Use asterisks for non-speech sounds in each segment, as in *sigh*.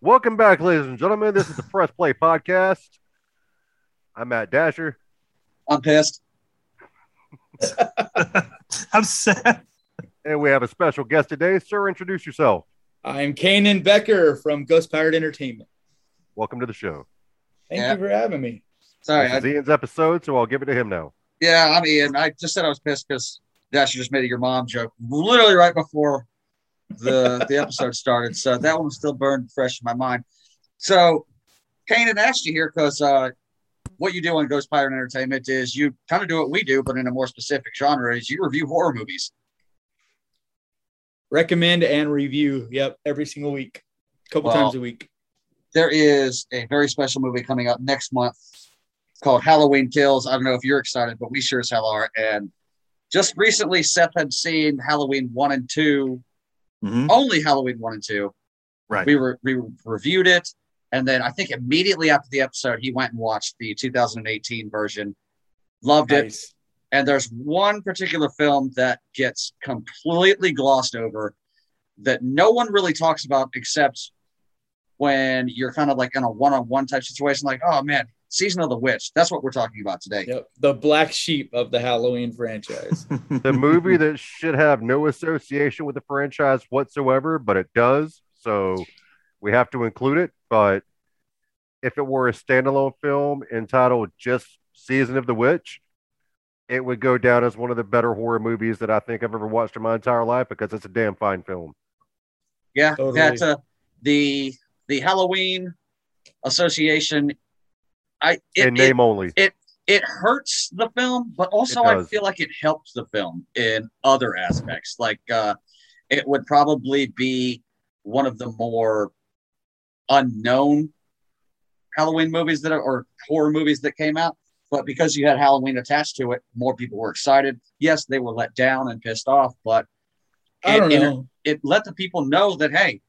Welcome back, ladies and gentlemen. This is the Press Play Podcast. I'm Matt Dasher. I'm pissed. *laughs* I'm sad. And we have a special guest today. Sir, introduce yourself. I'm Kanan Becker from Ghost Pirate Entertainment. Welcome to the show. Thank Yeah. you for having me. Sorry. This is I, Ian's episode, so I'll give it to him now. yeah, I'm Ian. I just said I was pissed because Dasher just made a your mom joke literally right before the the episode started. So that one still burned fresh in my mind. So Kanan asked you here because uh, what you do on Ghost Pirate Entertainment is you kind of do what we do, but in a more specific genre. Is you review horror movies. Recommend and review. Yep, every single week, a couple Well, times a week. There is a very special movie coming up next month called Halloween Kills. I don't know if you're excited, but we sure as hell are. And just recently, Seth had seen Halloween one and two Mhm. only Halloween one and two. Right. We were we reviewed it, and then I think immediately after the episode, he went and watched the 2018 version. Loved it. And there's one particular film that gets completely glossed over that no one really talks about except when you're kind of like in a one-on-one type situation, like, oh man, season of the witch. That's what we're talking about today. Yep, the black sheep of the Halloween franchise. *laughs* The movie that should have no association with the franchise whatsoever, but it does. So we have to include it. But if it were a standalone film entitled just Season of the Witch, it would go down as one of the better horror movies that I think I've ever watched in my entire life because it's a damn fine film. Yeah, Totally. that uh, the the Halloween Association. I it, in it, name only. it it hurts the film, but also I feel like it helps the film in other aspects. Like uh, it would probably be one of the more unknown Halloween movies that are, or horror movies that came out. But because you had Halloween attached to it, more people were excited. Yes, they were let down and pissed off, but I don't it, know. it let the people know that hey,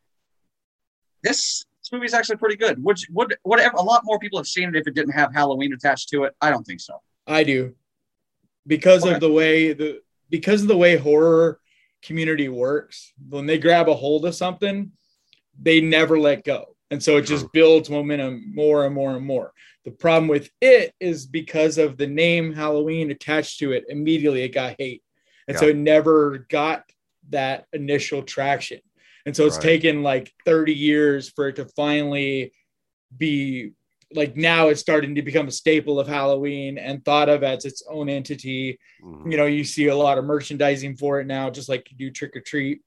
this, this movie is actually pretty good. Would would whatever a lot more people have seen it if it didn't have Halloween attached to it? I don't think so. I do because Okay. of the way the because of the way horror community works. When they grab a hold of something, they never let go, and so it just builds momentum more and more and more. The problem with it is because of the name Halloween attached to it, immediately it got hate, and so it never got that initial traction. And so it's Right. taken like 30 years for it to finally be like now it's starting to become a staple of Halloween and thought of as its own entity. Mhm. You know, you see a lot of merchandising for it now, just like you do trick or treat.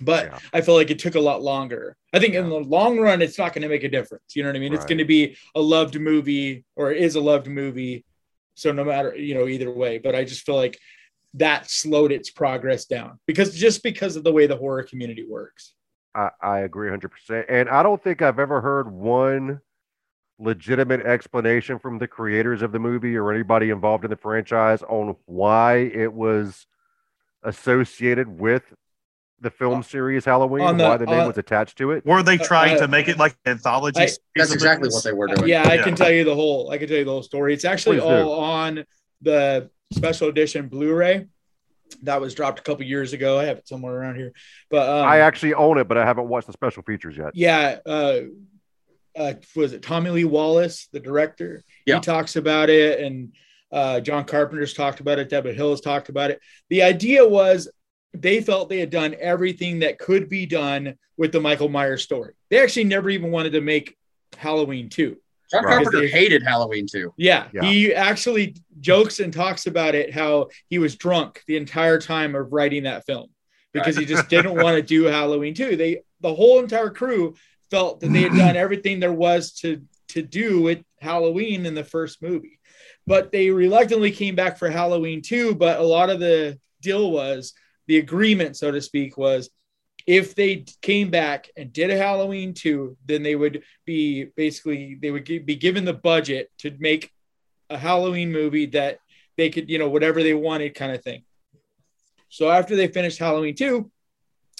But Yeah. I feel like it took a lot longer. I think in the long run, it's not going to make a difference. You know what I mean? It's going to be a loved movie or it is a loved movie. So no matter, you know, either way, but I just feel like that slowed its progress down because just because of the way the horror community works. I, I agree 100%. And I don't think I've ever heard one legitimate explanation from the creators of the movie or anybody involved in the franchise on why it was associated with the film series Halloween, on the- why the name on- was attached to it. Were they trying Uh, to make it like an anthology? I- That's exactly what they were doing. Yeah, I Yeah. can tell you the whole. I can tell you the whole story. It's actually Please do. all on the special edition Blu-ray that was dropped a couple years ago. I have it somewhere around here, but um, I actually own it, but I haven't watched the special features yet. yeah, uh, uh, was it Tommy Lee Wallace, the director? Yeah. He talks about it, and uh, John Carpenter's talked about it. Debra Hill has talked about it. The idea was they felt they had done everything that could be done with the Michael Myers story. They actually never even wanted to make Halloween two. John Right. Carpenter They- hated Halloween too. Yeah, Yeah. he actually jokes and talks about it how he was drunk the entire time of writing that film because he just didn't want to do Halloween too. They the whole entire crew felt that they had done *laughs* everything there was to to do with Halloween in the first movie. But they reluctantly came back for Halloween 2, but a lot of the deal was the agreement so to speak was if they came back and did a Halloween 2, then they would be basically they would be given the budget to make a Halloween movie that they could, you know, whatever they wanted kind of thing. So after they finished Halloween 2,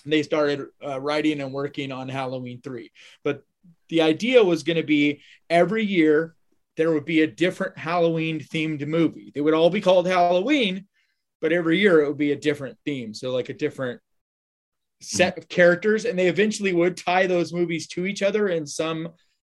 they started uh, writing and working on Halloween 3. But the idea was going to be every year there would be a different Halloween themed movie. They would all be called Halloween, but every year it would be a different theme. So like a different set of characters, and they eventually would tie those movies to each other in some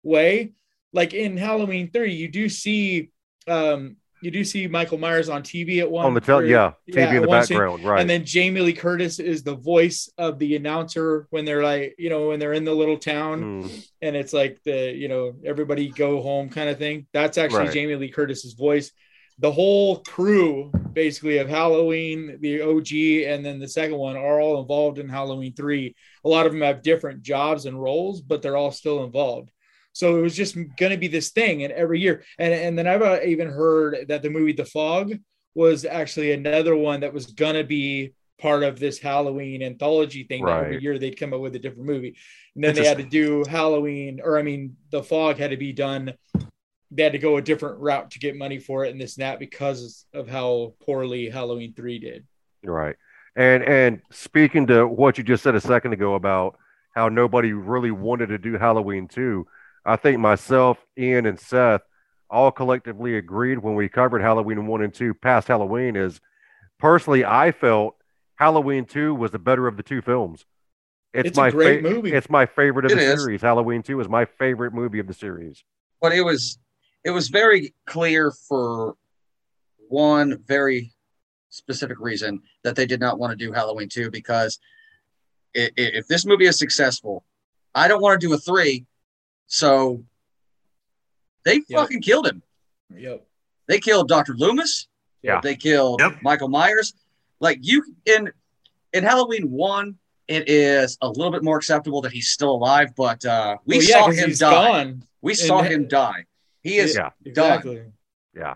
way. Like in Halloween 3, you do see um you do see Michael Myers on TV at one On the tel- or- yeah, TV yeah, in the one scene. background, right? And then Jamie Lee Curtis is the voice of the announcer when they're like, you know, when they're in the little town Mm, and it's like the, you know, everybody go home kind of thing. That's actually Right. Jamie Lee Curtis's voice. The whole crew, basically, of Halloween, the OG, and then the second one are all involved in Halloween 3. A lot of them have different jobs and roles, but they're all still involved. So it was just going to be this thing, and every year, and and then I've uh, even heard that the movie The Fog was actually another one that was going to be part of this Halloween anthology thing. That every year they'd come up with a different movie, and then they had to do Halloween, or I mean, The Fog had to be done. They had to go a different route to get money for it, and this and that because of how poorly Halloween three did. Right. And and speaking to what you just said a second ago about how nobody really wanted to do Halloween 2, I think myself, Ian, and Seth all collectively agreed when we covered Halloween 1 and 2 past Halloween is personally I felt Halloween 2 was the better of the two films. It's, It's a my great movie. It's my favorite of It the is. series. Halloween 2 is my favorite movie of the series. but it was it was very clear for one very specific reason that they did not want to do Halloween 2 because i- i- if this movie is successful, I don't want to do a 3. So they Yep. fucking killed him. Yep. They killed Dr. Loomis. Yeah. They killed Yep. Michael Myers. Like you in in Halloween 1 it is a little bit more acceptable that he's still alive, but uh, we Well, yeah, saw 'cause him die. gone. We saw And- him die. He is Yeah. Exactly. and- Yeah,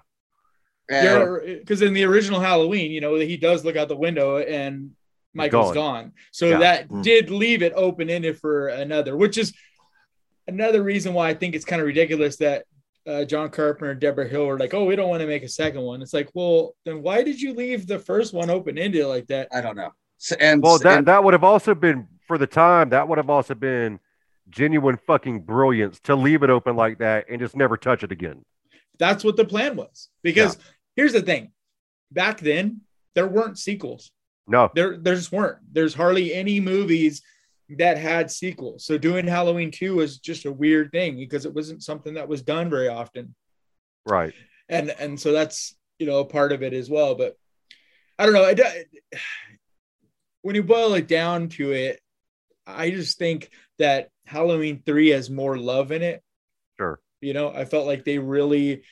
because in the original Halloween, you know, he does look out the window and Michael's gone. So Yeah. that Mm. did leave it open ended for another, which is another reason why I think it's kind of ridiculous that uh, John Carpenter and Debra Hill were like, "Oh, we don't want to make a second one." It's like, well, then why did you leave the first one open ended like that? I don't know. So, and Well, that and- that would have also been for the time. That would have also been genuine fucking brilliance to leave it open like that and just never touch it again. That's what the plan was. Because here's the thing: back then, there weren't sequels. No, there there just weren't there's hardly any movies that had sequels so doing halloween 2 was just a weird thing because it wasn't something that was done very often right. and and so that's you know a part of it as well but i don't know it- *sighs* when you boil it down to it i just think that halloween 3 has more love in it Sure. you know i felt like they really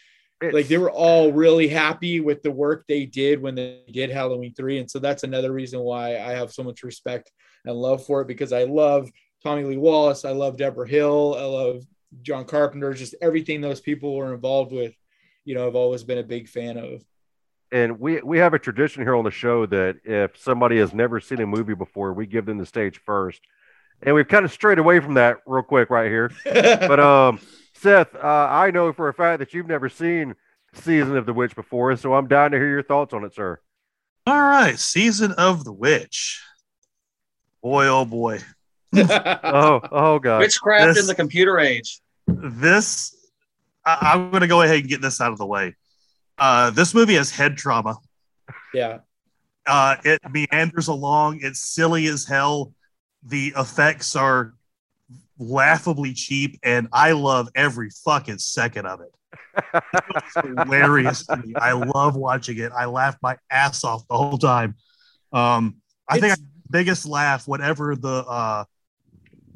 It's, like they were all really happy with the work they did when they did Halloween 3 and so that's another reason why I have so much respect and love for it because I love Tommy Lee Wallace, I love Debra Hill, I love John Carpenter, just everything those people were involved with, you know, I've always been a big fan of. and we we have a tradition here on the show that if somebody has never seen a movie before, we give them the stage first. And we've kind of strayed away from that real quick right here. *laughs* But um, Seth, uh, I know for a fact that you've never seen Season of the Witch before, so I'm dying to hear your thoughts on it, sir. All right, season of the witch. Boy, oh boy, *laughs* Oh, oh god. witchcraft This- in the computer age. this I, I'm going to go ahead and get this out of the way. Uh, this movie has head trauma. yeah. Uh, it meanders along. It's silly as hell. The effects are laughably cheap, and I love every fucking second of it. It's hilarious to me. I love watching it. I laugh my ass off the whole time. Um, I think I, biggest laugh whenever the uh,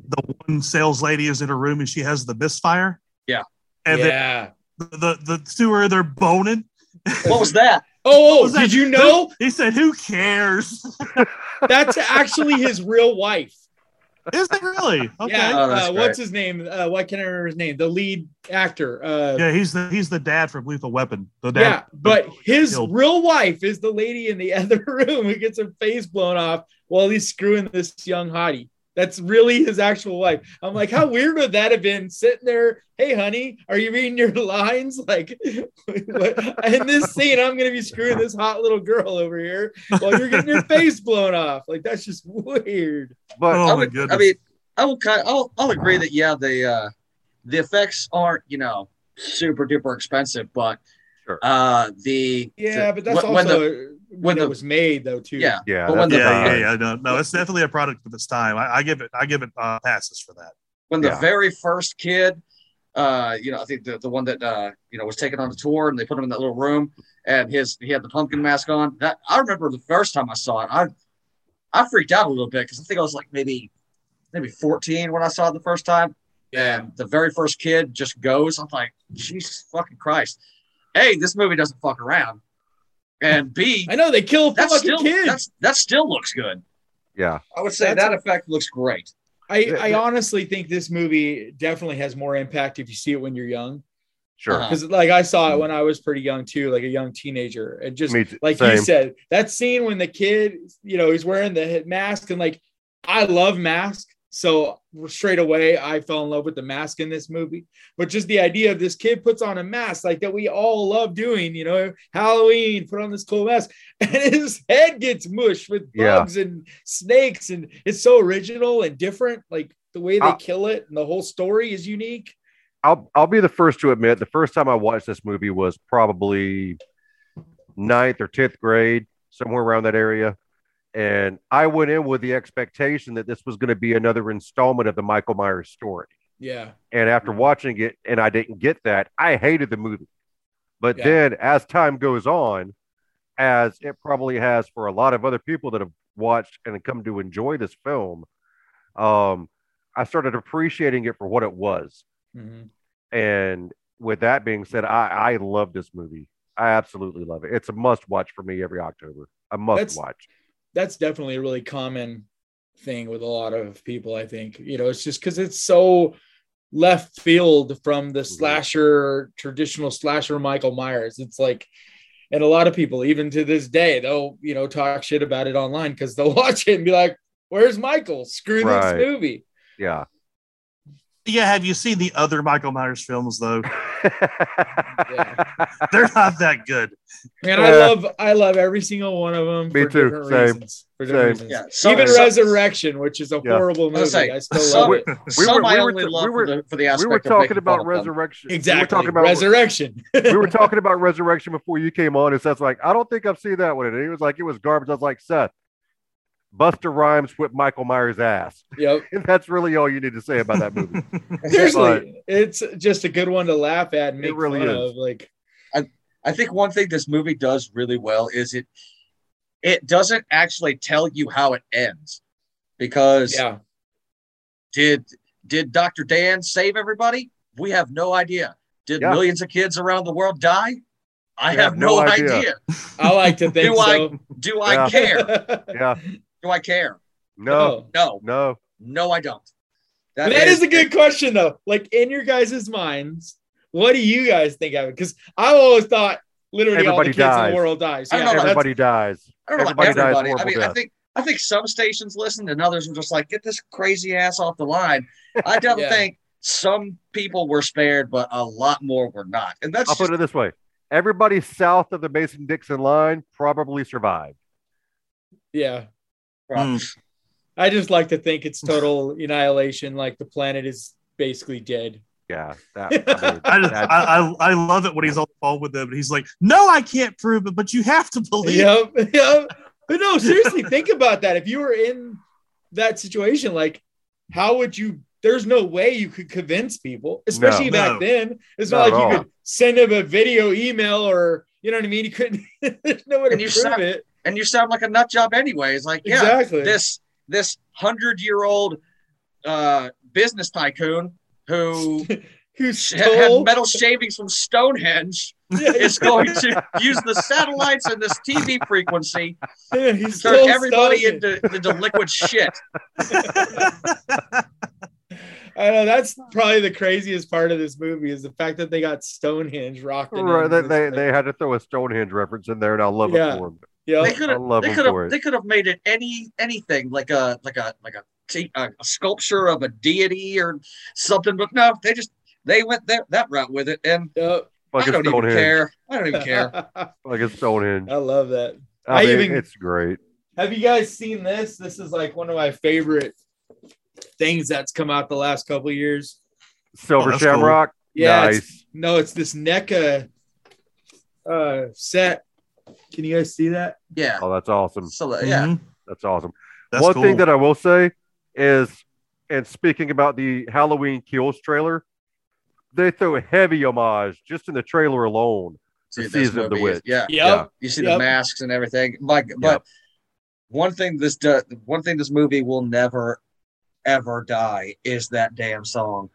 the one sales lady is in her room and she has the misfire. Yeah. and yeah. the, the the two are they're boning. What was that? *laughs* Oh, was that? did you know He said, "Who cares?" that's actually his real wife? Is it really? *laughs* Okay. Yeah. Oh, uh, what's his name? Uh, why can't I remember his name? The lead actor. Uh, Yeah, he's the he's the dad from Lethal Weapon. The dad. Yeah, but his killed. real wife is the lady in the *laughs* other room who gets her face blown off while he's screwing this young hottie. That's really his actual wife. I'm like, how weird would that have been sitting there? Hey, honey, are you reading your *laughs* lines? Like, what- in this scene, I'm going to be screwing this hot little girl over here while you're getting your face blown off. Like, that's just weird. But Oh I, my would, goodness. I mean, I will kind. of, I'll I'll agree that yeah, the uh, the effects aren't you know super duper expensive, but uh, the Yeah, the- but that's when- when also the, When when the- it was made though too. Yeah. Yeah, But that's when the- yeah, yeah, yeah. No, no, it's definitely a product of its time. I, I give it, I give it uh, passes for that. when the Yeah. very first kid, uh, you know, I think the, the one that uh, you know was taken on the tour and they put him in that little room and his he had the pumpkin mask on. That I remember the first time I saw it, I I freaked out a little bit because I think I was like maybe maybe 14 when I saw it the first time. And the very first kid just goes. I'm like, Jesus fucking Christ. Hey, this movie doesn't fuck around. And B, I know they kill a fucking still kid. that's that still looks good. Yeah. I would say That's that effect looks great. I, I honestly think this movie definitely has more impact if you see it when you're young. Sure. Uh-huh. Because like I saw it when I was pretty young too, like a young teenager. And just Me too. like Same. you said, that scene when the kid, you know, he's wearing the mask and like I love mask. So straight away I fell in love with the mask in this movie. But just the idea of this kid puts on a mask like that we all love doing, you know, Halloween, put on this cool mask, *laughs* and his head gets mushed with Yeah. bugs and snakes, and it's so original and different. Like the way they I'll- kill it and the whole story is unique. I'll I'll be the first to admit the first time I watched this movie was probably ninth or tenth grade, somewhere around that area. And I went in with the expectation that this was going to be another installment of the Michael Myers story. Yeah. And after watching it, and I didn't get that, I hated the movie. But Yeah. then as time goes on, as it probably has for a lot of other people that have watched and come to enjoy this film, um, I started appreciating it for what it was. Mhm. And with that being said, I, I love this movie. I absolutely love it. It's a must watch for me every October. A must That's- watch. That's definitely a really common thing with a lot of people i think. You know it's just because it's so left field from the mm-hmm. slasher traditional slasher michael myers. It's like and a lot of people even to this day they'll you know talk shit about it online because they'll *laughs* watch it and be like where's michael? Screw Right. this movie. Yeah. Yeah, have you seen the other Michael Myers films though? *laughs* They're not that good. and i love i love every single one of them Me for too. different Same. reasons for different Same. reasons Yeah. Some, even some, resurrection which is a Yeah. horrible movie was gonna say, i still some- love it We some were- I we were t- love we were- for the, for the we were of talking about fun them. resurrection. exactly We were talking about resurrection *laughs* we were talking about resurrection before you came on, and Seth's like, I don't think I've seen that one. And he was like, it was garbage. I was like, Seth, Busta Rhymes whipped Michael Myers' ass. yep And *laughs* that's really all you need to say about that movie. *laughs* Seriously, it's just a good one to laugh at and It make really fun is. of. Like, I I think one thing this movie does really well is it it doesn't actually tell you how it ends because yeah, did did Dr. Dan save everybody? We have no idea. Did Yeah. millions of kids around the world die? I have, have no, no idea. idea. I like to *laughs* think Do I- so. Do I Yeah. care? Yeah. Do I care? No, No, no. no, I don't. that, that is, a good question, though. Like in your guys' minds, what do you guys think of it? Because I've always thought literally all the Everybody kids in dies. the world dies. I don't Yeah, know, Everybody dies. I don't know about Everybody dies everybody. I horrible mean, I think I think some stations listened and others were just like, get this crazy ass off the line. I *laughs* don't Yeah. think some people were spared, but a lot more were not. And that's I'll just, put it this way. Everybody south of the Mason Dixon line probably survived. yeah. Mm. I just like to think it's total *laughs* annihilation. Like the planet is basically dead. Yeah. That, *laughs* I mean, I, that's- I, I, I love it when he's on the phone with them and he's like, No, I can't prove it, but you have to believe. Yep. *laughs* Yep. But no, seriously, think about that. If you were in that situation, like, how would you? There's no way you could convince people, especially No. back No. then. It's Not not, like you all. could send them a video, email, or you know what I mean. You couldn't. there's no way to prove sound- it. And you sound like a nut job anyway. It's like, yeah, exactly. this this hundred year old uh, business tycoon who *laughs* Who sh- had stole? metal shavings from Stonehenge Yeah, is going to use the satellites and this TV frequency yeah, he to stole turn everybody into, into liquid shit. *laughs* I know that's probably the craziest part of this movie is the fact that they got Stonehenge rocked. right, they, they, they had to throw a Stonehenge reference in there, and I love Yeah. it for them. Yep. They could I have love they could have they could have made it any anything like a like a like a, t- a, a sculpture of a deity or something, but no, they just they went that that route with it, and Yep. Like I a don't even care. I don't even care. *laughs* Like a Stonehenge. I love that. I, I mean, even- it's great. Have you guys seen this? This is like one of my favorite things that's come out the last couple of years. Silver Oh, that's cool. Shamrock. Yeah, nice. it's, no, it's this NECA uh, set Can you guys see that? Yeah. Oh, that's awesome. So yeah, Mhm. That's awesome. That's One cool. thing that I will say is, and speaking about the Halloween Kills trailer, they throw a heavy homage just in the trailer alone. See, The Season of the movie is- Witch. Yeah. Yep. You see Yep. the masks and everything. Like, but one thing this do, one thing this movie will never ever die is that damn song.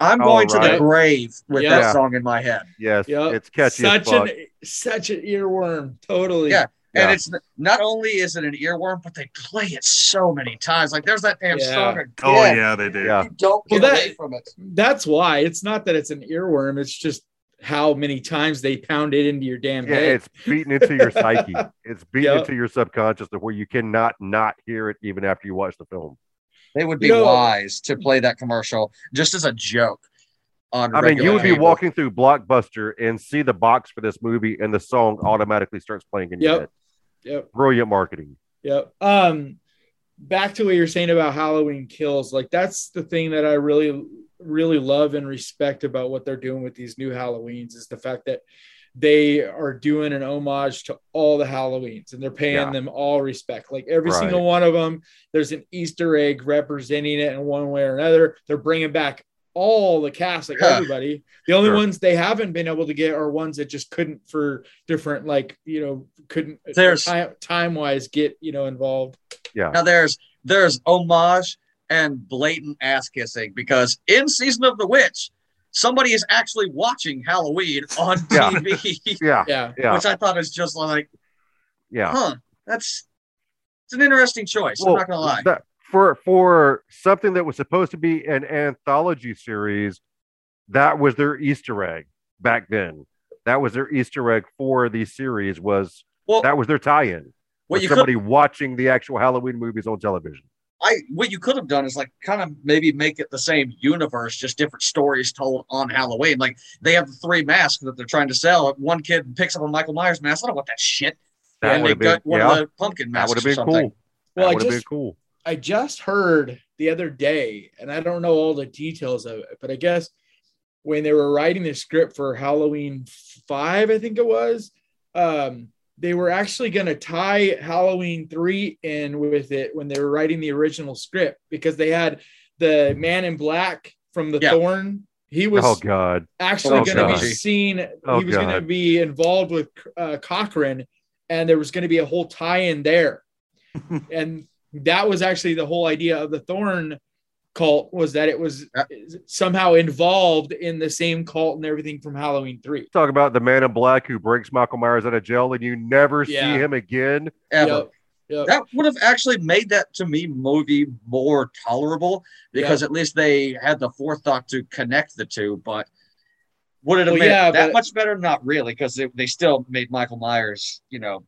I'm going to the grave with Yeah. that song in my head. Yes, Yep. it's catchy such an such an earworm. Totally. Yeah. Yeah. And it's not only is it an earworm, but they play it so many times. Like there's that damn Yeah. song again. Oh yeah, they do. Yeah. You don't Well, get that- away from it. That's why. It's not that it's an earworm. It's just how many times they pound it into your damn Yeah, head. it's beaten into your psyche. *laughs* It's beaten Yep. into your subconscious to where you cannot not hear it even after you watch the film. They would be You know- wise to play that commercial just as a joke. On I mean, you would be cable. walking through Blockbuster and see the box for this movie, and the song automatically starts playing in your Yep. head. Yep. Brilliant marketing. Yep. Um, back to what you're saying about Halloween kills. Like that's the thing that I really, really love and respect about what they're doing with these new Halloweens is the fact that they are doing an homage to all the Halloweens and they're paying Yeah. them all respect. Like every Right. single one of them, there's an Easter egg representing it in one way or another. They're bringing back all the cast, like Yeah. everybody. The only Sure. ones they haven't been able to get are ones that just couldn't, for different, like you know, couldn't uh, There's- time time wise get you know involved. Yeah. Now there's there's homage and blatant ass kissing because in season of the witch, somebody is actually watching Halloween on *laughs* Yeah. TV, Yeah, Yeah. yeah, which I thought is just like, yeah. huh, that's it's an interesting choice. I'm not gonna lie. that- for for something that was supposed to be an anthology series, that was their Easter egg back then. That was their Easter egg for the series. Was Well, that was their tie-in? what Was you could somebody watching the actual Halloween movies on television? I what you could have done is like kind of maybe make it the same universe, just different stories told on Halloween. Like they have the three masks that they're trying to sell. One kid picks up a Michael Myers mask. I don't want that shit. That and would they have been got one yeah. of the pumpkin That would have been something. cool. Well, that I would have just been cool. I just heard the other day, and I don't know all the details of it, but I guess when they were writing the script for Halloween five, I think it was, um, they were actually going to tie Halloween three in with it when they were writing the original script because they had the man in black from the Yeah. Thorn. He was Oh God. actually Oh, going to be seen. Oh, he was going to be involved with uh, Cochran, and there was going to be a whole tie-in there, *laughs* and that was actually the whole idea of the Thorn cult was that it was somehow involved in the same cult and everything from Halloween three. Talk about the man in black who breaks Michael Myers out of jail, and you never Yeah. see him again. Ever. Yep. Yep. That would have actually made that to me movie more tolerable because at least they had the forethought to connect the two. But would it have Well, made yeah, that much better? Not really, because they, they still made Michael Myers, you know,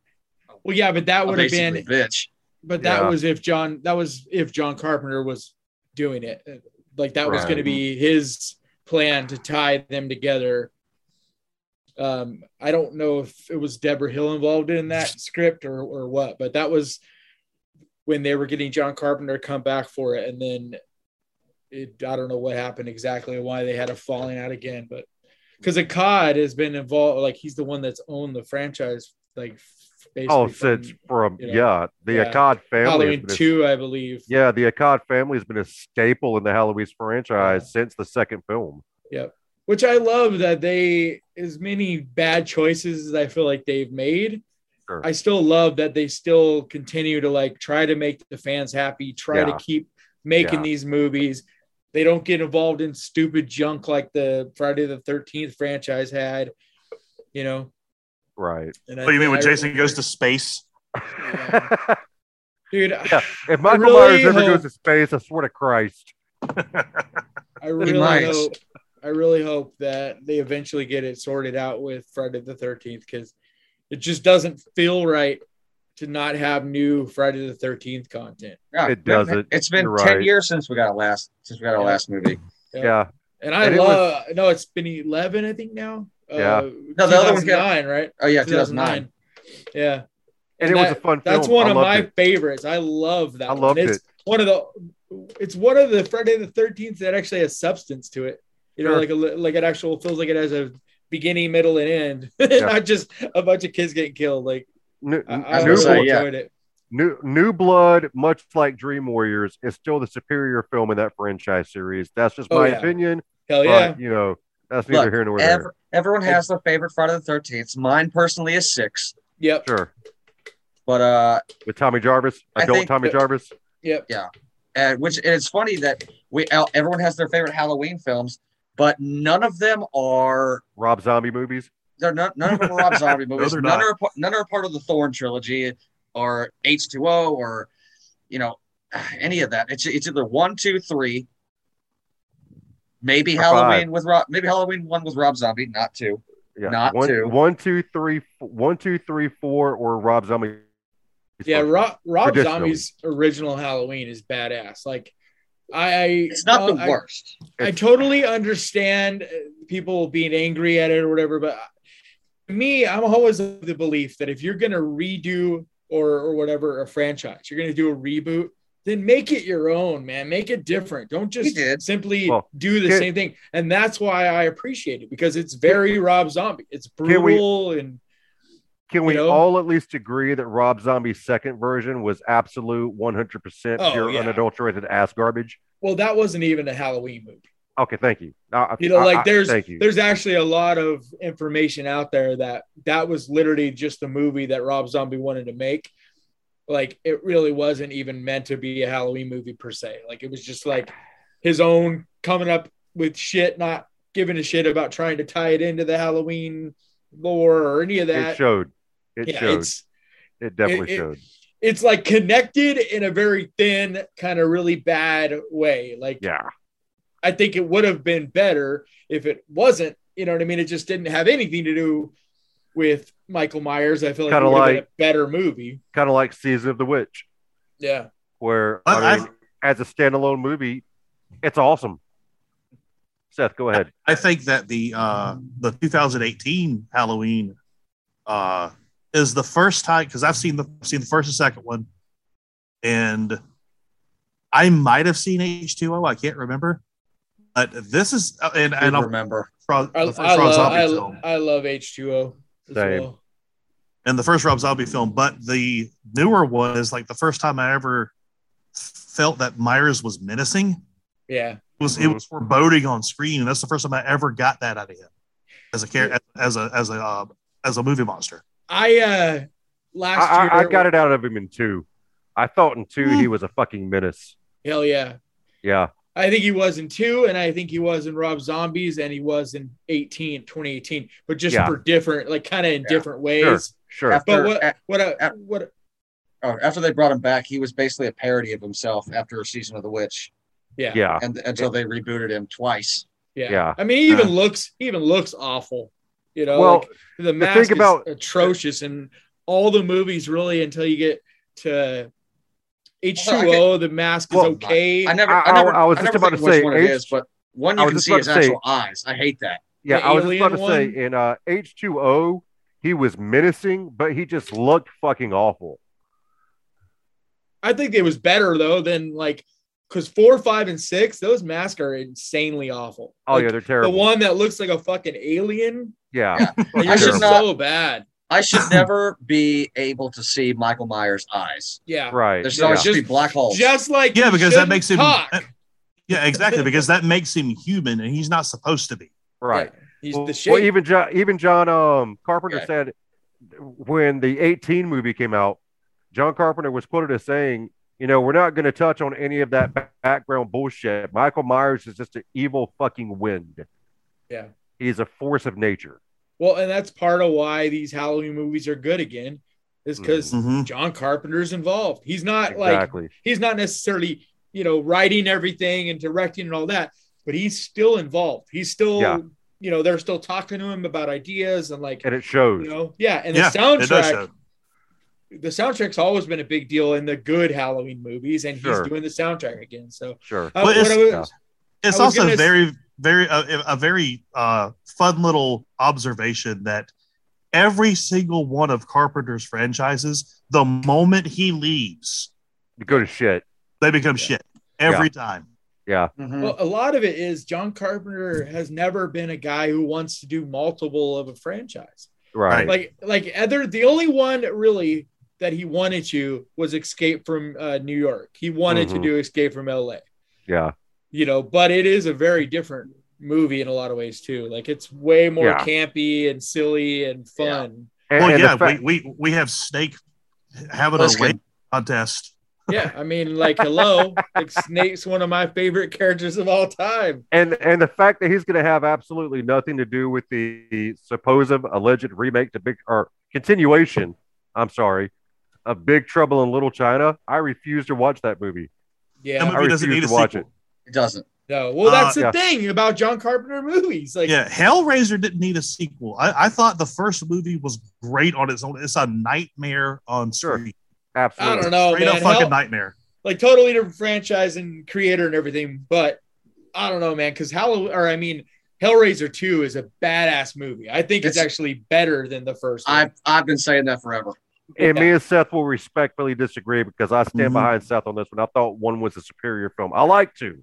Well, yeah, but that would have been, bitch. but that Yeah. was if John, that was if John Carpenter was doing it. Like that was going to be his plan to tie them together. Um, I don't know if it was Debra Hill involved in that script or or what, but that was when they were getting John Carpenter to come back for it, and then it, I don't know what happened exactly, why they had a falling out again, but because Akkad has been involved, like he's the one that's owned the franchise, like Oh, since from you know, yeah, the yeah. Akkad family. Halloween been two, I believe. yeah, the Akkad family has been a staple in the Halloween franchise since the second film. Yep. Which I love that they as many bad choices as I feel like they've made. Sure. I still love that they still continue to like try to make the fans happy, try Yeah. to keep making Yeah. these movies. They don't get involved in stupid junk like the Friday the 13th franchise had, you know. Right. And I What do you mean when I- Jason goes to space? Yeah. *laughs* Dude, Yeah. If Michael really Myers ever hope- goes to space, I swear to Christ. *laughs* I really might. hope I really hope that they eventually get it sorted out with Friday the 13th because it just doesn't feel right to not have new Friday the 13th content. Yeah, It doesn't. It's been You're ten right. years since we got our last since we got our Yeah. last movie. Yeah. And I And it love no, it's been 11, I think now. Yeah. Uh, No, the other one got- 2009, right? Oh yeah, two thousand nine. Yeah. And, it was a fun film. That's one I of my it. favorites. I love that. I one. loved it's it. One of the, it's one of the Friday the Thirteenth that actually has substance to it. You know, Sure. like a like it actual feels like it has a beginning, middle, and end, *laughs* Yeah. not just a bunch of kids getting killed. Like New, I, I new, gonna yeah. enjoyed it. new, new Blood, much like Dream Warriors, is still the superior film in that franchise series. That's just Oh, my yeah. opinion. Hell yeah. But you know, that's neither Look, here nor there. ev- everyone has their favorite Friday the Thirteenth. Mine personally is six, Yep. Sure, but uh, with Tommy Jarvis, I adult think Tommy that- Jarvis. Yep. Yeah. And which and it's funny that we everyone has their favorite Halloween films, but none of them are. Rob Zombie movies. They're not, none of them are Rob Zombie *laughs* movies. they're none not. are none are part of the Thorn trilogy, or H two O, or you know *sighs* any of that. It's it's either one, two, three. Maybe Or Halloween with Rob. Maybe Halloween one with Rob Zombie, not two. Yeah, Not one, two. one, two, three, f- one, two, three, four, or Rob Zombie. Yeah, Rob, Rob Zombie's original Halloween is badass. Like, I, I It's not uh, the worst. I totally understand uh, people being angry at it or whatever, but to me, I'm always of the belief that if you're gonna redo or or whatever a franchise, you're gonna do a reboot, then make it your own, man. Make it different. Don't just did. simply Well, do the can- same thing. And that's why I appreciate it because it's very Rob Zombie. It's we- brutal and Can we know? all at least agree that Rob Zombie's second version was absolute 100% Oh, pure, yeah. unadulterated ass garbage? well, that wasn't even a Halloween movie. Okay, thank you. Uh, you know I- like I- there's thank you. there's actually a lot of information out there that that was literally just a movie that rob zombie wanted to make like it really wasn't even meant to be a halloween movie per se like it was just like his own coming up with shit not giving a shit about trying to tie it into the halloween lore or any of that it showed. It yeah showed. it's It definitely it- showed. it's like connected in a very thin kind of really bad way like Yeah. I think it would have been better if it wasn't. You know what I mean? It just didn't have anything to do with Michael Myers. I feel like Kinda it would been like- a better movie. Kind of like Season of the Witch, Yeah. where, But I mean, I've- as a standalone movie, it's awesome. Seth, go ahead. I think that the uh, the 2018 Halloween uh, is the first time because I've seen the seen the first and second one, and I might have seen H2O. I can't remember, but this is uh, and I and I'll, remember. Rob- I, I, love, I, I love H2O as Same. well. And the first Rob Zombie film, but the newer one is like the first time I ever felt that Myers was menacing. Yeah. It was it was foreboding on screen, and that's the first time I ever got that out of him as a character, as a as a uh, as a movie monster. I, uh, last I, year, I, I got it out of him in two. I thought in two he was a fucking menace. Hell yeah. Yeah. I think he was in two, and I think he was in Rob Zombies, and he was in 18, 2018, but just Yeah. for different, like kind of in Yeah. different ways. Sure. After, But what, a- what, a, uh, what, oh, after they brought him back, he was basically a parody of himself after a season of The Witch, yeah. Yeah. and until they rebooted him twice. Yeah. Yeah. I mean, he even Yeah. looks he even looks awful. You know, Well, like the mask thing about- atrocious and all the movies really until you get to H2O, the mask is okay. I never, I- I, never, I was I just never about to say one it H- is, but one you can see his to say- actual eyes. I hate that. Yeah, The I was just about to alien say in uh, H2O, he was menacing, but he just looked fucking awful. I think it was better though than like because four, five, and six, those masks are insanely awful. Oh Like, yeah, they're terrible. the one that looks like a fucking alien. yeah. Yeah. Like, I it's should just not- so bad. I should *laughs* never be able to see Michael Myers' eyes. Yeah. Right. There should Yeah. always just be black holes. Just like Yeah, because that makes him. talk. Yeah, exactly. Because that makes him human, and he's not supposed to be. right. Yeah. He's Well, the shape. well, even John, even John um, Carpenter Yeah. said when the 18 movie came out, John Carpenter was quoted as saying, "You know, we're not going to touch on any of that background bullshit. Michael Myers is just an evil fucking wind. Yeah. He's a force of nature. Well, and that's part of why these Halloween movies are good again, is because Mhm. John Carpenter's involved. He's not like he's not necessarily you know writing everything and directing and all that, but he's still involved. He's still Yeah. you know they're still talking to him about ideas and like and it shows. you know yeah. And the yeah, does soundtrack, the soundtrack's always been a big deal in the good Halloween movies, and Sure. he's doing the soundtrack again. So Sure. uh, it's- was- yeah. It's also very, very uh, a very uh, fun little observation that every single one of Carpenter's franchises, the moment he leaves, You go to shit. they become Yeah. shit every time. Yeah. Mhm. Well, a lot of it is John Carpenter has never been a guy who wants to do multiple of a franchise. Right. Like like other the only one really that he wanted to was Escape from uh, New York. He wanted to Mhm. do Escape from LA. yeah. You know, but it is a very different movie in a lot of ways too. Like it's way more Yeah. campy and silly and fun. And, well, and yeah, fact- we, we we have Snake having Listen. a weight contest. *laughs* Yeah, I mean, like hello, like Snake's one of my favorite characters of all time. and and the fact that he's going to have absolutely nothing to do with the supposed alleged remake to big or continuation i'm sorry of big trouble in little china i refuse to watch that movie Yeah, That movie doesn't refuse need a to watch sequel. It doesn't. no, well, that's Uh, the yeah. thing about John Carpenter movies. Like, Yeah, Hellraiser didn't need a sequel. I, I thought the first movie was great on its own. It's a nightmare on Sure. screen. absolutely I don't know, Straight man. up fucking Hell- nightmare. like totally different franchise and creator and everything, but I don't know, man. Because Halloween, or I mean, Hellraiser Two is a badass movie. I think it's, It's- actually better than the first. one. I've I've been saying that forever. and Yeah. me and seth will respectfully disagree because i stand Mhm. behind seth on this one i thought one was a superior film i like two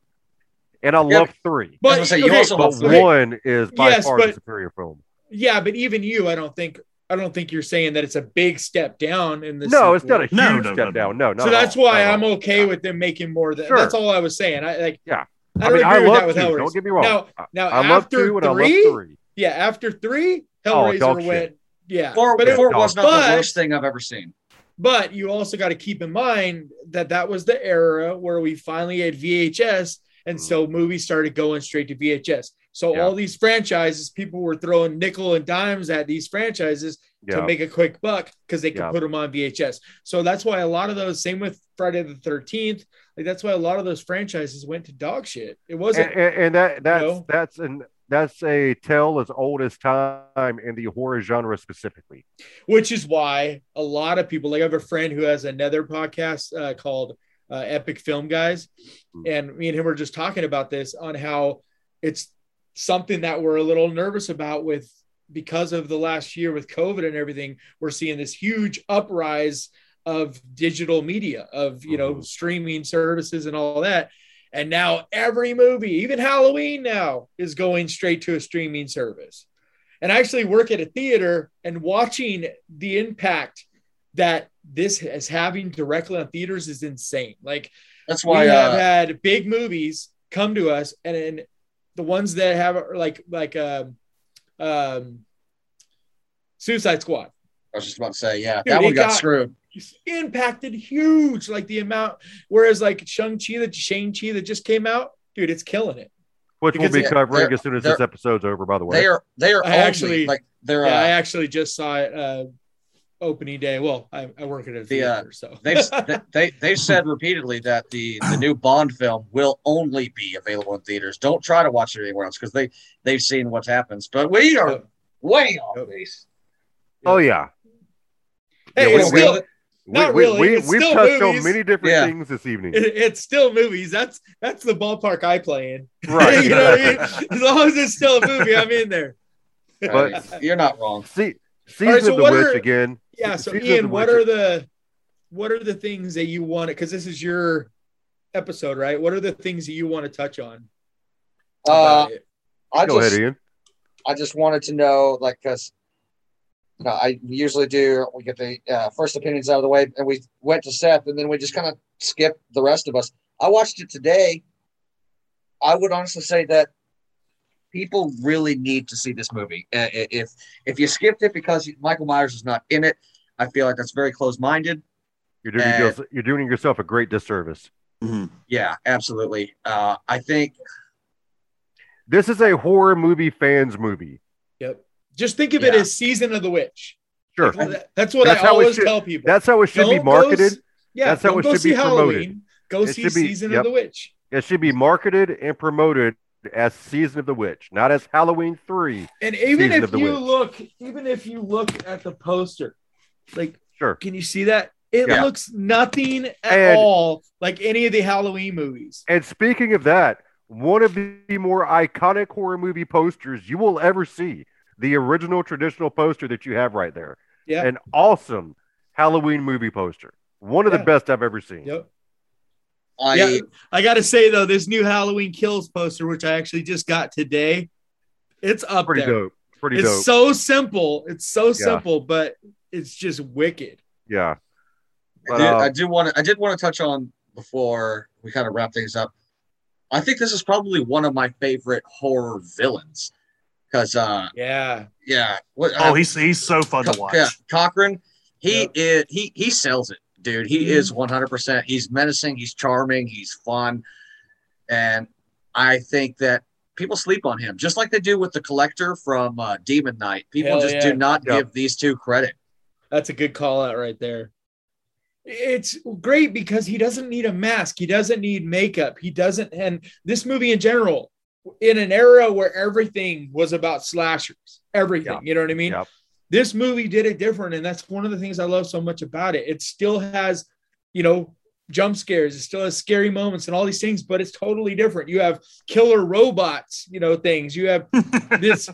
and i Yeah, love three but I was gonna say, you okay, also but love okay, one is by Yes, far the superior film yeah, but even you, I don't think, I don't think you're saying that it's a big step down in the. no it's not a huge No, no, step no, no. down no no so that's why I'm okay with them making more. Than, Sure. That's all I was saying. I like. Yeah. I i don't mean i agree with love that with two Hellraiser. don't get me wrong Now, I- now I love after two and i three, love three yeah, after three, oh, Hellraiser dog shit. went. Yeah, Four, but it, four was not but- the worst thing I've ever seen. But you also got to keep in mind that that was the era where we finally had VHS, and so movies started going straight to VHS. So Yeah. all these franchises, people were throwing nickel and dimes at these franchises yeah to make a quick buck because they could Yeah. put them on VHS. So that's why a lot of those, same with Friday the Thirteenth, like that's why a lot of those franchises went to dog shit. It wasn't. and, and, and that that's know? that's an that's a tale as old as time in the horror genre specifically. which is why a lot of people like I have a friend who has another podcast uh, called uh, Epic Film Guys, and me and him were just talking about this on how it's something that we're a little nervous about with because of the last year with COVID and everything. We're seeing this huge uprise of digital media, of you know Mhm. streaming services and all that. And now every movie, even Halloween now, is going straight to a streaming service and I actually work at a theater and watching the impact that this is having directly on theaters is insane. Like That's why we have uh, had big movies come to us, and, then the ones that have like like um, um, Suicide Squad I was just about to say, yeah, Dude, that one got, got- screwed. impacted huge, like the amount. Whereas like Shang Chi, the Shang Chi that just came out, dude, it's killing it. Which Because we'll be they're- covering as soon as this episode's over, by the way. They are they are I only, actually- like they're Yeah, I uh, actually just saw it uh, opening day. Well, I, I work at a The, uh, theater, so they've *laughs* they- they they've said repeatedly that the the new Bond film will only be available in theaters. Don't try to watch it anywhere else because they they've seen what happens. But we are Yep. way off Yep. base. oh yeah. hey, Yeah, it's we- still We, Not we, really, We, it's we've still touched movies. on many different Yeah. things this evening. it- it's still movies. That's that's the ballpark I play in. right. *laughs* you know what I mean? As long as it's still a movie, I'm in there. But- you're not wrong. See, season All right, so of the witch are- again. Yeah. So Ian, what are the what are the things that you want? Because this is your episode, right? What are the things that you want to touch on? Uh. I Go just ahead, Ian. I just wanted to know, like, because you know, I usually do. We get the uh, first opinions out of the way, and we went to Seth, and then we just kind of skip the rest of us. I watched it today. I would honestly say that people really need to see this movie. Uh, If if you skipped it because Michael Myers is not in it, I feel like that's very close minded. You're doing, uh, yourself, you're doing yourself a great disservice. Yeah, absolutely. Uh, I think This is a horror movie fans movie. Yep. Just think of it as Season of the Witch. Sure. That- that's what That's I how it always should- tell people. That's how it should be Don't go marketed. s- yeah, That's how it should be promoted. Halloween. Go It see be- Season yep. of the Witch. It should be marketed and promoted as Season of the Witch, not as Halloween 3. And even Season if you Witch. look, even if you look at the poster, like, Sure. can you see that? It Yeah. looks nothing at And- all like any of the Halloween movies. And speaking of that, one of the more iconic horror movie posters you will ever see, the original traditional poster that you have right there. Yeah. An awesome Halloween movie poster. One of Yeah. the best I've ever seen. Yep. I yeah, I got to say though, this new Halloween Kills poster, which I actually just got today, it's up Pretty there. dope. pretty It's dope. so simple. It's so simple, but it's just wicked. yeah. I But, do, I do want to. I did want to touch on before we kind of wrap things up. I think this is probably one of my favorite horror villains because, uh, Yeah. yeah, what, Oh, uh, he's he's so fun to watch. Yeah, Cochran. He Yep. is he he sells it, dude. He Mhm. is one hundred percent. He's menacing. He's charming. He's fun, and I think that people sleep on him, just like they do with the collector from uh, Demon Knight. People Hell just yeah. do not Yep. give these two credit. That's a good call out right there. It's great because he doesn't need a mask. He doesn't need makeup. He doesn't, and this movie in general, in an era where everything was about slashers, everything, Yeah. you know what I mean? Yep. This movie did it different. And that's one of the things I love so much about it. It still has, you know, jump scares, it still has scary moments and all these things, but it's totally different. You have killer robots, you know, things. You have *laughs* this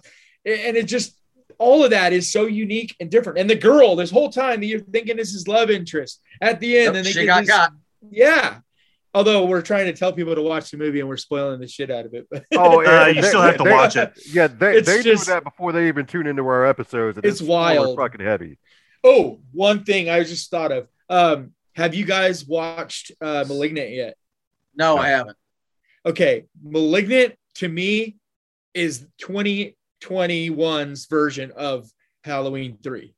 and it just all of that is so unique and different. And the girl, this whole time that you're thinking this is love interest at the end, Yep, and they she get got this- got. yeah. Although we're trying to tell people to watch the movie and we're spoiling the shit out of it, but *laughs* Oh, Uh, you they- still have to watch it. *laughs* Yeah, they, It's they just- do that before they even tune into our episodes. and It's wild. fucking heavy. oh, one thing I just thought of. Um, have you guys watched uh, Malignant yet? No, No. I haven't. Okay, Malignant to me is 2021's version of Halloween 3.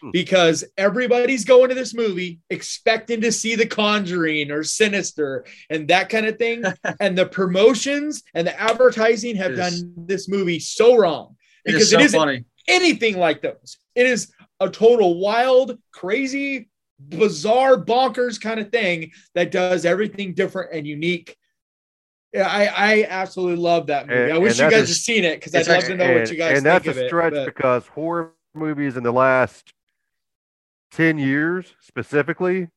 Hmm. Because everybody's going to this movie expecting to see The Conjuring or Sinister and that kind of thing. *laughs* and the promotions and the advertising have It done this movie so wrong because is so it isn't funny. anything like those. It is a total wild, crazy, bizarre, bonkers kind of thing that does everything different and unique. Yeah, I, I absolutely love that movie. And- I wish you guys is- had seen it because I'd love to know what you guys and think that's of a it. stretch but- because horror movies in the last 10 years specifically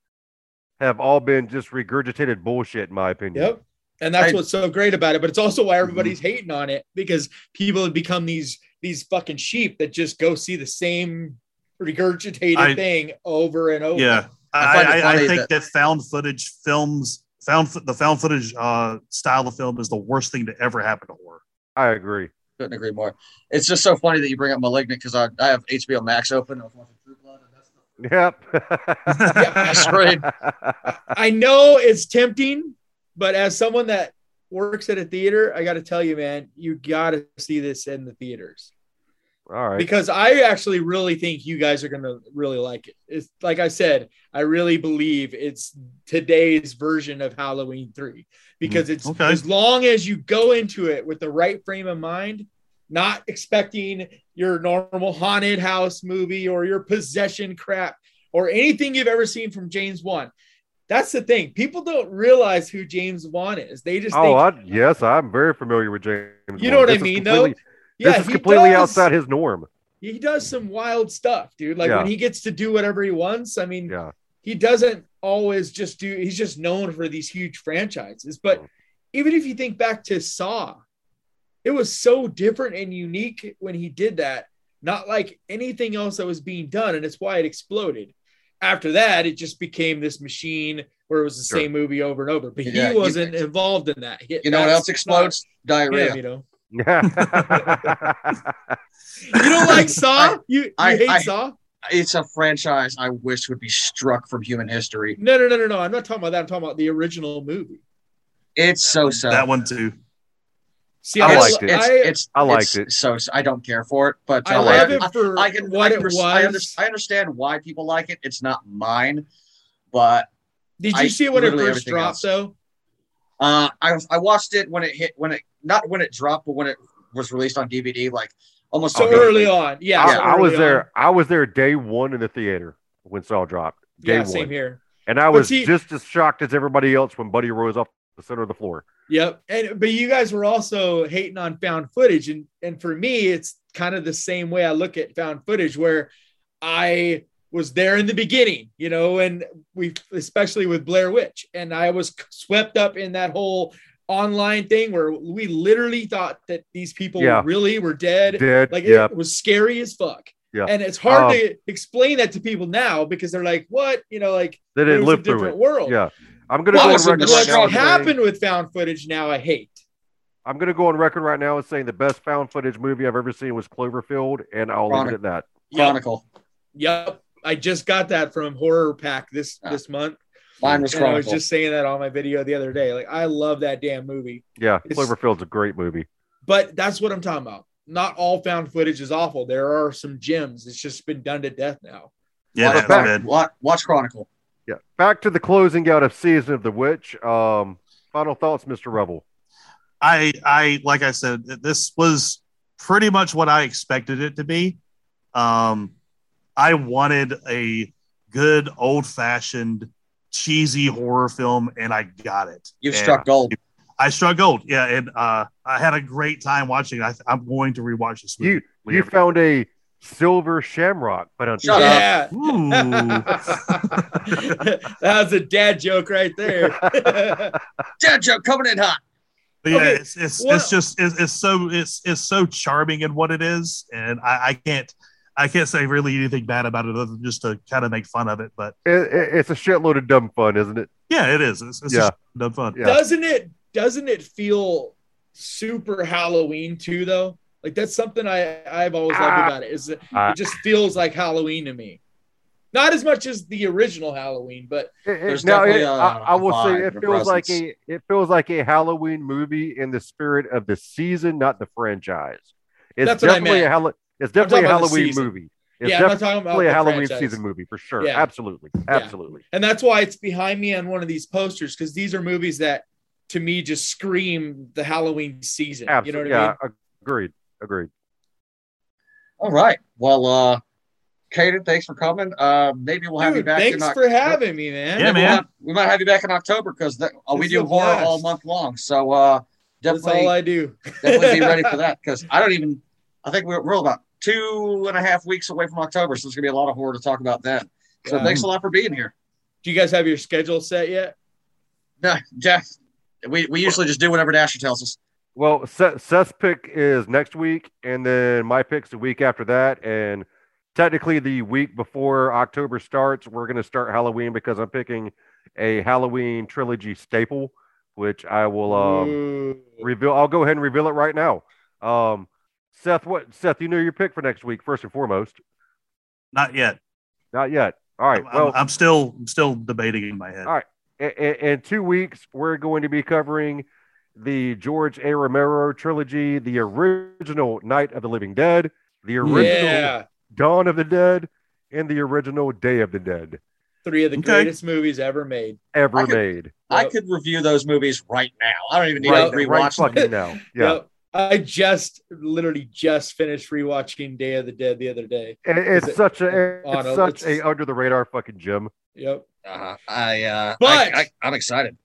have all been just regurgitated bullshit in my opinion Yep. And that's I- what's so great about it. But it's also why Mm-hmm. everybody's hating on it because people have become these these fucking sheep that just go see the same regurgitated I- thing over and over. Yeah, I I, I, I think that- that, found footage films, found the found footage uh, style of film is the worst thing to ever happen to horror. i agree Couldn't agree more. It's just so funny that you bring up Malignant because I, I have HBO Max open. I was watching True Blood, and that's the yep *laughs* I scream. I know it's tempting, but as someone that works at a theater, I got to tell you, man, you got to see this in the theaters all right because I actually really think you guys are going to really like it. It's like I said, I really believe it's today's version of Halloween 3 because mm, it's Okay. as long as you go into it with the right frame of mind, not expecting your normal haunted house movie or your possession crap or anything you've ever seen from James Wan. That's the thing. People don't realize who James Wan is. They just oh think, I, yes i'm very familiar with james you know Wan. what I This is mean, though. Completely- Yeah, this is completely does- outside his norm He does some wild stuff, dude. Like Yeah. when he gets to do whatever he wants. I mean, yeah he doesn't always just do he's just known for these huge franchises but even if you think back to saw it was so different and unique when he did that not like anything else that was being done and it's why it exploded after that it just became this machine where it was the Sure. same movie over and over but Yeah, he wasn't involved in that He- You know what else explodes? Diarrhea. him, you know yeah you don't like saw you, you I- hate I- saw It's a franchise I wish would be struck from human history. no no no no no i'm not talking about that i'm talking about the original movie It's so sad. that one too. see I It's- liked it. It's, I- it's, I liked it's it. So, so I don't care for it, but I uh, love it for I can, what I, it was. I, under, I understand why people like it. It's not mine, but Did you I- see it when it first dropped else. though? Uh, I I watched it when it hit when it not when it dropped, but when it was released on DVD, like almost So immediately. early on. Yeah. I, so I was early there on. i was there day one in the theater when saw dropped day Yeah, one same here. and i But was see- just as shocked as everybody else when buddy rose off the center of the floor Yep. And but you guys were also hating on found footage. And and for me, it's kind of the same way I look at found footage where I was there in the beginning, you know, and we especially with Blair Witch, and I was swept up in that whole online thing where we literally thought that these people Yeah. really were dead. dead Like yep it was scary as fuck. Yeah. And it's hard Um, to explain that to people now because they're like, what? You know, like they it didn't was live a through it world. yeah i'm gonna Well, go on record What right what's now What's saying- happened with found footage now, I hate. I'm gonna go on record right now and saying the best found footage movie I've ever seen was Cloverfield, and I'll leave it at that. Yep. Chronicle. Yep. I just got that from Horror Pack this Ah. this month. Mine was And I was just saying that on my video the other day. Like I love that damn movie. Yeah, It's- Cloverfield's a great movie. But that's what I'm talking about. Not all found footage is awful. There are some gems. It's just been done to death now. Yeah, watch, back- watch, watch Chronicle. Yeah. Back to the closing out of Season of the Witch. Um, final thoughts, Mr. Rebel. I I like I said, this was pretty much what I expected it to be. Um, I wanted a good old fashioned cheesy horror film, and I got it. You've And struck gold. I struck gold. Yeah, and uh, I had a great time watching. it. I, I'm going to rewatch this. Movie. you found a silver shamrock, but on Shut up. yeah. Ooh. *laughs* that was a dad joke right there. *laughs* Dad joke coming in hot. But yeah, Okay, it's it's, what- it's just it's, it's so it's it's so charming in what it is, and I, I can't I can't say really anything bad about it other than just to kind of make fun of it. But It, it- it's a shitload of dumb fun, isn't it? yeah, it is. It's, it's Yeah. just dumb fun. Yeah. Doesn't it doesn't it feel super Halloween too though? Like that's something I I've always loved Ah. about it. Is it, Ah. it just feels like Halloween to me. Not as much as the original Halloween, but It- it- There's now, definitely it- a- I, I will a say it a feels like presence. a it feels like a Halloween movie in the spirit of the season, not the franchise. It's That's what I definitely a meant. Hall- It's definitely a talking about the Halloween movie. It's yeah, I'm not talking about definitely a Halloween franchise. season movie for sure. Yeah. Absolutely, absolutely. and that's why it's behind me on one of these posters because these are movies that to me just scream the Halloween season. Absolutely. You know what yeah, I mean? agreed. Agreed. All right. Well, uh, Kaden, thanks for coming. Uh, maybe we'll have you back. thanks in Oc- for having me, man. Yeah, Maybe we'll man. have- we might have you back in October because uh, we do horror blast. all month long. So uh, That's definitely, all I do. definitely be ready *laughs* for that because I don't even. I think we're, we're about two and a half weeks away from October, so there's gonna be a lot of horror to talk about then. So Yeah. thanks a lot for being here. Do you guys have your schedule set yet? No, Jeff, we, we usually just do whatever Dasher tells us. Well, Seth, Seth's pick is next week, and then my pick's the week after that. And technically, the week before October starts, we're going to start Halloween because I'm picking a Halloween trilogy staple, which I will um, Ooh. reveal. I'll go ahead and reveal it right now. Um, Seth, what Seth? You know your pick for next week, first and foremost. Not yet. Not yet. All right. I'm, Well, I'm still I'm still debating in my head. All right. in, in two weeks, we're going to be covering the George A. Romero trilogy, the original Night of the Living Dead, the original Yeah. Dawn of the Dead, and the original Day of the Dead Three of the Okay. greatest movies ever made. ever I could- made. I Yep. could review those movies right now. I don't even need Right, to right rewatch them. fucking now. *laughs* Yeah. Yep. I just literally just finished rewatching Day of the Dead the other day. It- it's it- such a it's no, such it's- a under the radar fucking gem. Yep. Uh, I, uh, But- I, I, I'm excited.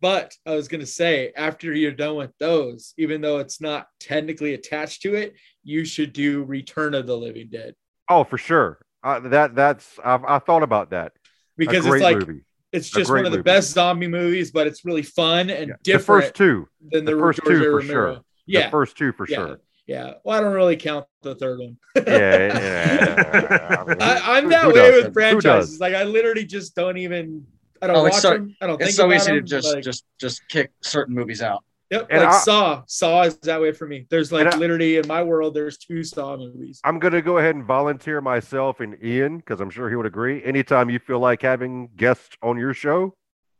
But I was gonna say, after you're done with those, even though it's not technically attached to it, you should do Return of the Living Dead Oh, for sure. Uh, that that's I've, I thought about that. because it's like movie. it's just one of the movie. best zombie movies, but it's really fun and Yeah. The different first two. than the, the first George two for Romero. sure. Yeah, The first two for yeah, sure. yeah. Well, I don't really count the third one. Yeah, yeah. I *laughs* mean, I, I'm who- that who way doesn't? with franchises. Like I literally just don't even. I don't Oh, watch it's so- them. I don't think It's so about easy to just, like, just, just kick certain movies out. Yep, And like I- Saw. Saw is that way for me. There's like I- literally in my world, there's two Saw movies. I'm going to go ahead and volunteer myself and Ian because I'm sure he would agree. Anytime you feel like having guests on your show,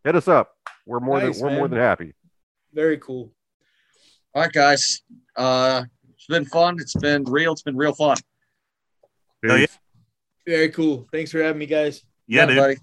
hit us up. We're more Nice, than we're more than happy. Very cool. All right, guys. Uh, it's been fun. It's been real. It's been real fun. Hell yeah. Very cool. Thanks for having me, guys. Yeah, dude. buddy.